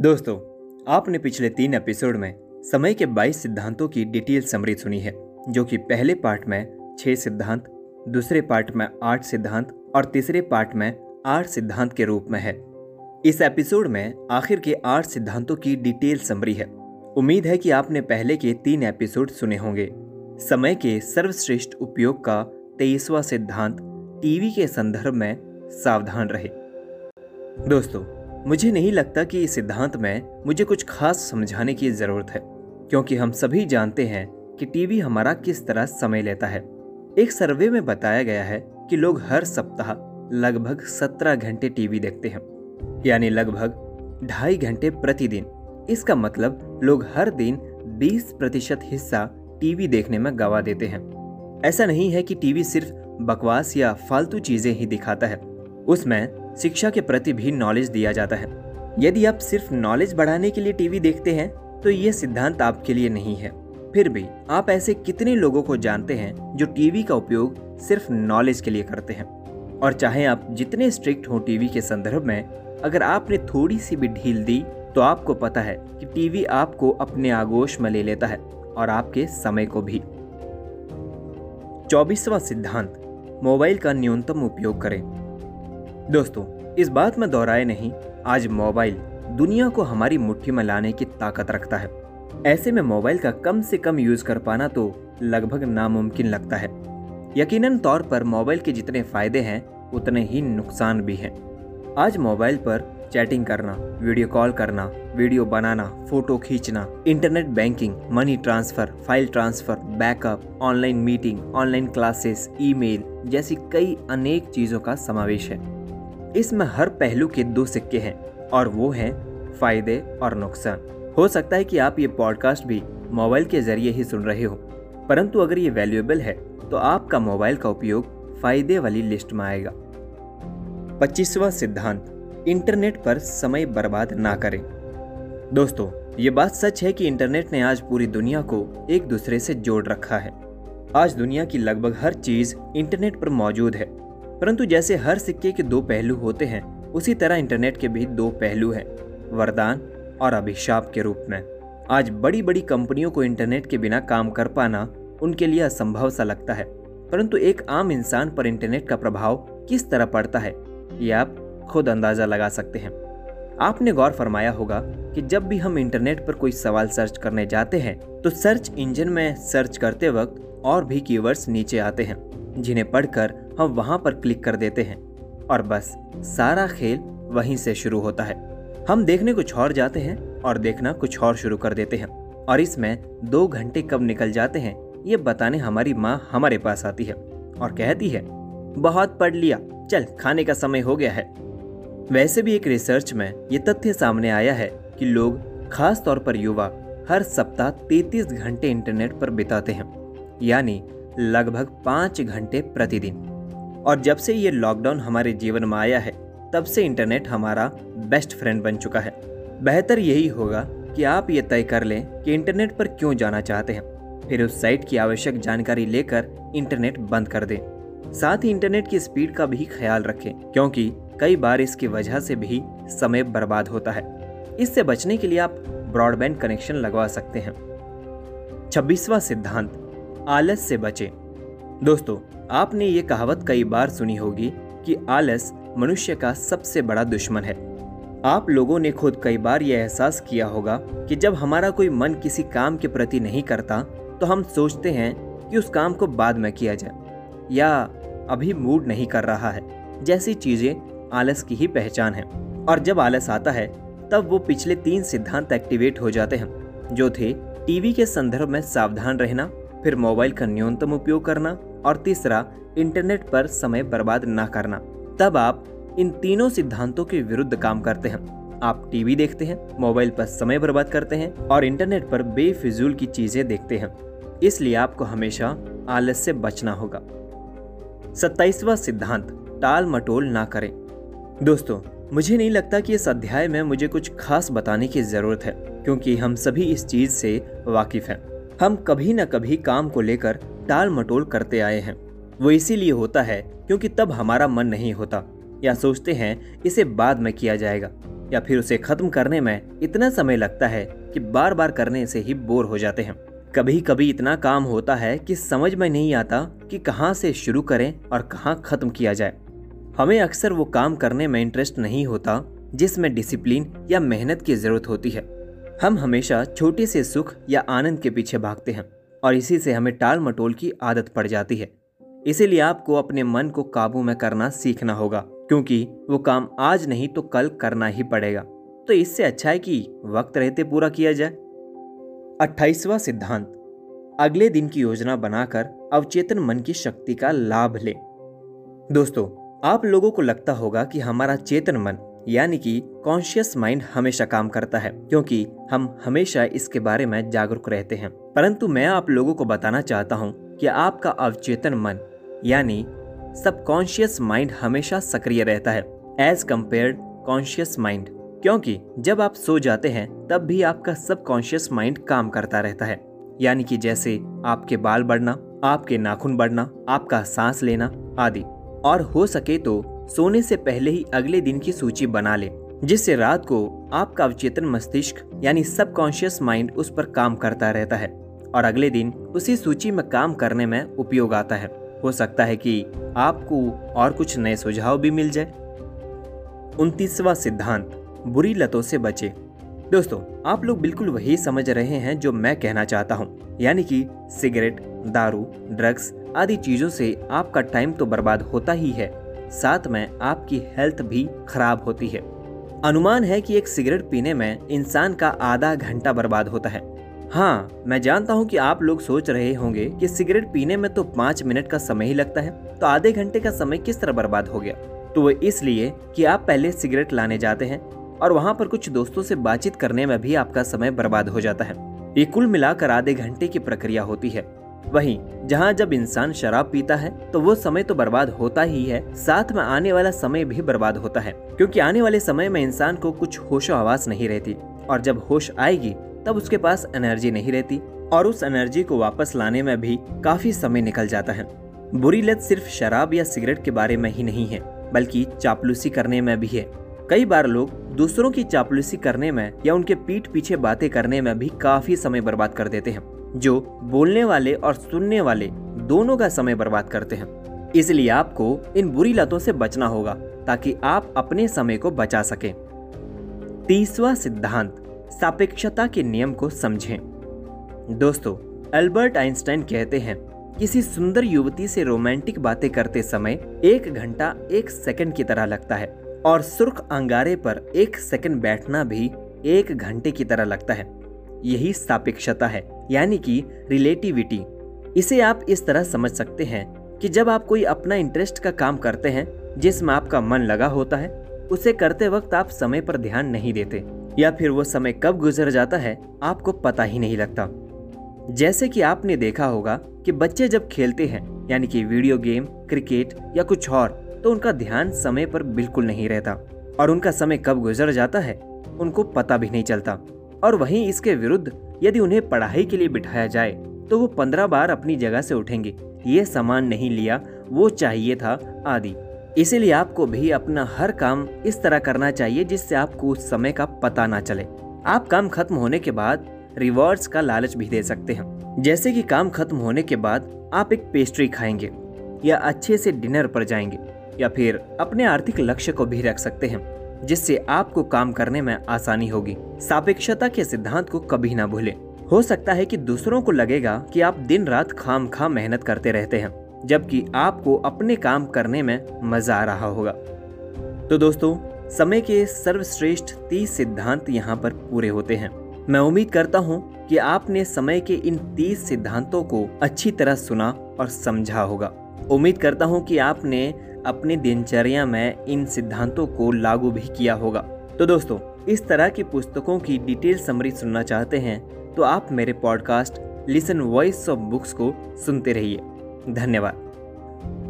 दोस्तों, आपने पिछले तीन एपिसोड में समय के 22 सिद्धांतों की डिटेल समरी सुनी है, जो कि पहले पार्ट में छह सिद्धांत, दूसरे पार्ट में आठ सिद्धांत और तीसरे पार्ट में आठ सिद्धांत के रूप में है। इस एपिसोड में आखिर के आठ सिद्धांतों की डिटेल समरी है। उम्मीद है कि आपने पहले के तीन एपिसोड सुने होंगे। समय के सर्वश्रेष्ठ उपयोग का तेईसवा सिद्धांत टीवी के संदर्भ में सावधान रहे। दोस्तों मुझे नहीं लगता कि इस सिद्धांत में मुझे कुछ खास समझाने की ज़रूरत है, क्योंकि हम सभी जानते हैं कि टीवी हमारा किस तरह समय लेता है। एक सर्वे में बताया गया है कि लोग हर सप्ताह लगभग सत्रह घंटे टीवी देखते हैं, यानी लगभग ढाई घंटे प्रतिदिन। इसका मतलब लोग हर दिन 20 प्रतिशत हिस्सा टीवी देखने में गवा देते हैं। ऐसा नहीं है कि टीवी सिर्फ़ बकवास या फालतू चीज़ें ही दिखाता है। उसमें शिक्षा के प्रति भी नॉलेज दिया जाता है। यदि आप सिर्फ़ नॉलेज बढ़ाने के लिए टीवी देखते हैं तो ये सिद्धांत आपके लिए नहीं है। फिर भी, आप ऐसे कितने लोगों को जानते हैं जो टीवी का उपयोग सिर्फ़ नॉलेज के लिए करते हैं? और चाहे आप जितने स्ट्रिक्ट हो टीवी के संदर्भ में, अगर आपने थोड़ी सी भी ढील दी तो आपको पता है कि टीवी आपको अपने आगोश में ले लेता है, और आपके समय को भी। चौबीसवा सिद्धांत, मोबाइल का न्यूनतम उपयोग करें। दोस्तों, इस बात में दोहराए नहीं, आज मोबाइल दुनिया को हमारी मुट्ठी में लाने की ताकत रखता है। ऐसे में मोबाइल का कम से कम यूज़ कर पाना तो लगभग नामुमकिन लगता है। यकीनन तौर पर मोबाइल के जितने फ़ायदे हैं, उतने ही नुकसान भी हैं। आज मोबाइल पर चैटिंग करना, वीडियो कॉल करना, वीडियो बनाना, फ़ोटो खींचना, internet banking, money transfer, file transfer, backup, online meeting, online classes, email जैसी कई अनेक चीज़ों का समावेश है। इसमें हर पहलू के दो सिक्के हैं, और वो हैं फ़ायदे और नुकसान। हो सकता है कि आप ये पॉडकास्ट भी मोबाइल के ज़रिए ही सुन रहे हो, परंतु अगर ये वैल्यूएबल है तो आपका मोबाइल का उपयोग फ़ायदे वाली लिस्ट में आएगा। पच्चीसवा सिद्धांत, इंटरनेट पर समय बर्बाद ना करें। दोस्तों, ये बात सच है कि इंटरनेट ने आज पूरी दुनिया को एक दूसरे से जोड़ रखा है। आज दुनिया की लगभग हर चीज़ इंटरनेट पर मौजूद है। परंतु जैसे हर सिक्के के दो पहलू होते हैं, उसी तरह इंटरनेट के भी दो पहलू हैं, वरदान और अभिशाप के रूप में। आज बड़ी बड़ी कंपनियों को इंटरनेट के बिना काम कर पाना उनके लिए असंभव सा लगता है। परंतु एक आम इंसान पर इंटरनेट का प्रभाव किस तरह पड़ता है, ये आप खुद अंदाज़ा लगा सकते हैं। आपने गौर फरमाया होगा कि जब भी हम इंटरनेट पर कोई सवाल सर्च करने जाते हैं तो सर्च इंजन में सर्च करते वक्त और भी कीवर्ड्स नीचे आते हैं, जिन्हें पढ़कर हम वहाँ पर क्लिक कर देते हैं। और बस, सारा खेल वहीं से शुरू होता है। हम देखने कुछ और जाते हैं और देखना कुछ और शुरू कर देते हैं। और इसमें दो घंटे कब निकल जाते हैं, ये बताने हमारी माँ हमारे पास आती है और कहती है, बहुत पढ़ लिया, चल, खाने का समय हो गया है। वैसे भी एक रिसर्च में ये तथ्य सामने आया है कि लोग खास तौर पर युवा, हर सप्ताह 33 घंटे इंटरनेट पर बिताते हैं, यानी लगभग पाँच घंटे प्रतिदिन। और जब से ये लॉकडाउन हमारे जीवन में आया है, तब से इंटरनेट हमारा बेस्ट फ्रेंड बन चुका है। बेहतर यही होगा कि आप ये तय कर लें कि इंटरनेट पर क्यों जाना चाहते हैं। फिर उस साइट की आवश्यक जानकारी लेकर इंटरनेट बंद कर दें। साथ ही इंटरनेट की स्पीड का भी ख्याल रखें, क्योंकि कई बार इसकी वजह से भी समय बर्बाद होता है। इससे बचने के लिए आप ब्रॉडबैंड कनेक्शन लगवा सकते हैं। छब्बीसवा सिद्धांत, आलस से बचें। दोस्तों, आपने ये कहावत कई बार सुनी होगी कि आलस मनुष्य का सबसे बड़ा दुश्मन है। आप लोगों ने खुद कई बार यह एहसास किया होगा कि जब हमारा कोई मन किसी काम के प्रति नहीं करता तो हम सोचते हैं कि उस काम को बाद में किया जाए, या अभी मूड नहीं कर रहा है। जैसी चीज़ें आलस की ही पहचान है। और जब आलस आता है, तब वो पिछले तीन सिद्धांत एक्टिवेट हो जाते हैं, जो थे टीवी के संदर्भ में सावधान रहना, फिर मोबाइल का न्यूनतम उपयोग करना, और तीसरा, इंटरनेट पर समय बर्बाद न करना। तब आप इन तीनों सिद्धांतों के विरुद्ध काम करते हैं। आप टीवी देखते हैं, मोबाइल पर समय बर्बाद करते हैं, और इंटरनेट पर बेफिजूल की चीज़ें देखते हैं। इसलिए आपको हमेशा आलस से बचना होगा। सत्ताईसवा सिद्धांत टाल मटोल ना करें। दोस्तों, मुझे नहीं लगता कि इस अध्याय में मुझे कुछ खास बताने की ज़रूरत है, क्योंकि हम सभी इस चीज़ से वाकिफ हैं। हम कभी न कभी काम को लेकर टाल मटोल करते आए हैं। वो इसीलिए होता है, क्योंकि तब हमारा मन नहीं होता, या सोचते हैं, इसे बाद में किया जाएगा, या फिर उसे खत्म करने में इतना समय लगता है कि बार बार करने से ही बोर हो जाते हैं। कभी कभी इतना काम होता है कि समझ में नहीं आता कि कहाँ से शुरू करें और कहाँ खत्म किया जाए। हमें अक्सर वो काम करने में इंटरेस्ट नहीं होता, जिसमें डिसिप्लिन या मेहनत की ज़रूरत होती है। हम हमेशा छोटे से सुख या आनंद के पीछे भागते हैं, और इसी से हमें टाल मटोल की आदत पड़ जाती है। इसीलिए आपको अपने मन को काबू में करना सीखना होगा, क्योंकि वो काम आज नहीं तो कल करना ही पड़ेगा। तो इससे अच्छा है कि वक्त रहते पूरा किया जाए। अट्ठाईसवा सिद्धांत, अगले दिन की योजना बनाकर अवचेतन मन की शक्ति का लाभ लें। दोस्तों आप लोगों को लगता होगा कि हमारा चेतन मन, यानी कि कॉन्शियस माइंड हमेशा काम करता है, क्योंकि हम हमेशा इसके बारे में जागरूक रहते हैं। परंतु मैं आप लोगों को बताना चाहता हूँ कि आपका अवचेतन मन, यानी सबकॉन्शियस माइंड हमेशा सक्रिय रहता है एज कंपेयर कॉन्शियस माइंड क्योंकि जब आप सो जाते हैं, तब भी आपका सबकॉन्शियस माइंड काम करता रहता है। यानी कि जैसे आपके बाल बढ़ना, आपके नाखून बढ़ना, आपका सांस लेना, आदि। और हो सके तो सोने से पहले ही अगले दिन की सूची बना ले, जिससे रात को आपका अवचेतन मस्तिष्क, यानी सबकॉन्शियस माइंड उस पर काम करता रहता है। और अगले दिन उसी सूची में काम करने में उपयोग आता है। हो सकता है कि आपको और कुछ नए सुझाव भी मिल जाए। उनतीसवा सिद्धांत, बुरी लतों से बचे। दोस्तों, आप लोग बिल्कुल वही समझ रहे हैं जो मैं कहना चाहता हूँ, यानी कि सिगरेट, दारू, ड्रग्स आदि चीज़ों से आपका टाइम तो बर्बाद होता ही है। साथ में आपकी हेल्थ भी खराब होती है। अनुमान है कि एक सिगरेट पीने में इंसान का आधा घंटा बर्बाद होता है। हाँ मैं जानता हूँ कि आप लोग सोच रहे होंगे कि सिगरेट पीने में तो पाँच मिनट का समय ही लगता है तो आधे घंटे का समय किस तरह बर्बाद हो गया? तो वो इसलिए कि आप पहले सिगरेट लाने जाते हैं और वहाँ पर कुछ दोस्तों से बातचीत करने में भी आपका समय बर्बाद हो जाता है। ये कुल मिलाकर आधे घंटे की प्रक्रिया होती है। वहीं, जहाँ जब इंसान शराब पीता है तो वो समय तो बर्बाद होता ही है, साथ में आने वाला समय भी बर्बाद होता है, क्योंकि आने वाले समय में इंसान को कुछ होशो आवास नहीं रहती, और जब होश आएगी, तब उसके पास एनर्जी नहीं रहती, और उस एनर्जी को वापस लाने में भी काफ़ी समय निकल जाता है। बुरी लत सिर्फ़ शराब या सिगरेट के बारे में ही नहीं है, बल्कि चापलूसी करने में भी है। कई बार लोग दूसरों की चापलूसी करने में या उनके पीठ पीछे बातें करने में भी काफ़ी समय बर्बाद कर देते हैं। जो बोलने वाले और सुनने वाले दोनों का समय बर्बाद करते हैं। इसलिए आपको इन बुरी लतों से बचना होगा, ताकि आप अपने समय को बचा सकें। तीसवा सिद्धांत, सापेक्षता के नियम को समझें। दोस्तों, अल्बर्ट आइंस्टाइन कहते हैं, किसी सुंदर युवती से रोमांटिक बातें करते समय एक घंटा एक सेकंड की तरह लगता है, और सुर्ख अंगारे पर एक सेकंड बैठना भी एक घंटे की तरह लगता है। यही सापेक्षता है, यानी कि रिलेटिविटी इसे आप इस तरह समझ सकते हैं कि जब आप कोई अपना इंटरेस्ट का काम करते हैं जिसमें आपका मन लगा होता है, उसे करते वक्त आप समय पर ध्यान नहीं देते, या फिर वो समय कब गुजर जाता है, आपको पता ही नहीं लगता। जैसे कि आपने देखा होगा कि बच्चे जब खेलते हैं, यानी कि वीडियो गेम क्रिकेट या कुछ और तो उनका ध्यान समय पर बिल्कुल नहीं रहता, और उनका समय कब गुजर जाता है, उनको पता भी नहीं चलता। और वहीं इसके विरुद्ध यदि उन्हें पढ़ाई के लिए बिठाया जाए तो वो पंद्रह बार अपनी जगह से उठेंगे। ये सामान नहीं लिया, वो चाहिए था आदि। इसीलिए आपको भी अपना हर काम इस तरह करना चाहिए जिससे आपको उस समय का पता ना चले। आप काम खत्म होने के बाद रिवॉर्ड्स का लालच भी दे सकते हैं। जैसे कि काम खत्म होने के बाद आप एक पेस्ट्री खाएँगे, या अच्छे से डिनर पर जाएँगे, या फिर अपने आर्थिक लक्ष्य को भी रख सकते हैं। जिससे आपको काम करने में आसानी होगी। सापेक्षता के सिद्धांत को कभी ना भूलें। हो सकता है कि दूसरों को लगेगा कि आप दिन रात खाम खाम मेहनत करते रहते हैं, जबकि आपको अपने काम करने में मज़ा आ रहा होगा। तो दोस्तों, समय के सर्वश्रेष्ठ तीस सिद्धांत यहाँ पर पूरे होते हैं। मैं उम्मीद करता हूँ कि आपने समय के इन तीस सिद्धांतों को अच्छी तरह सुना और समझा होगा। उम्मीद करता हूँ कि आपने अपनी दिनचर्या में इन सिद्धांतों को लागू भी किया होगा। तो दोस्तों, इस तरह की पुस्तकों की डिटेल समरी सुनना चाहते हैं तो आप मेरे podcast listen voice of books को सुनते रहिए। धन्यवाद।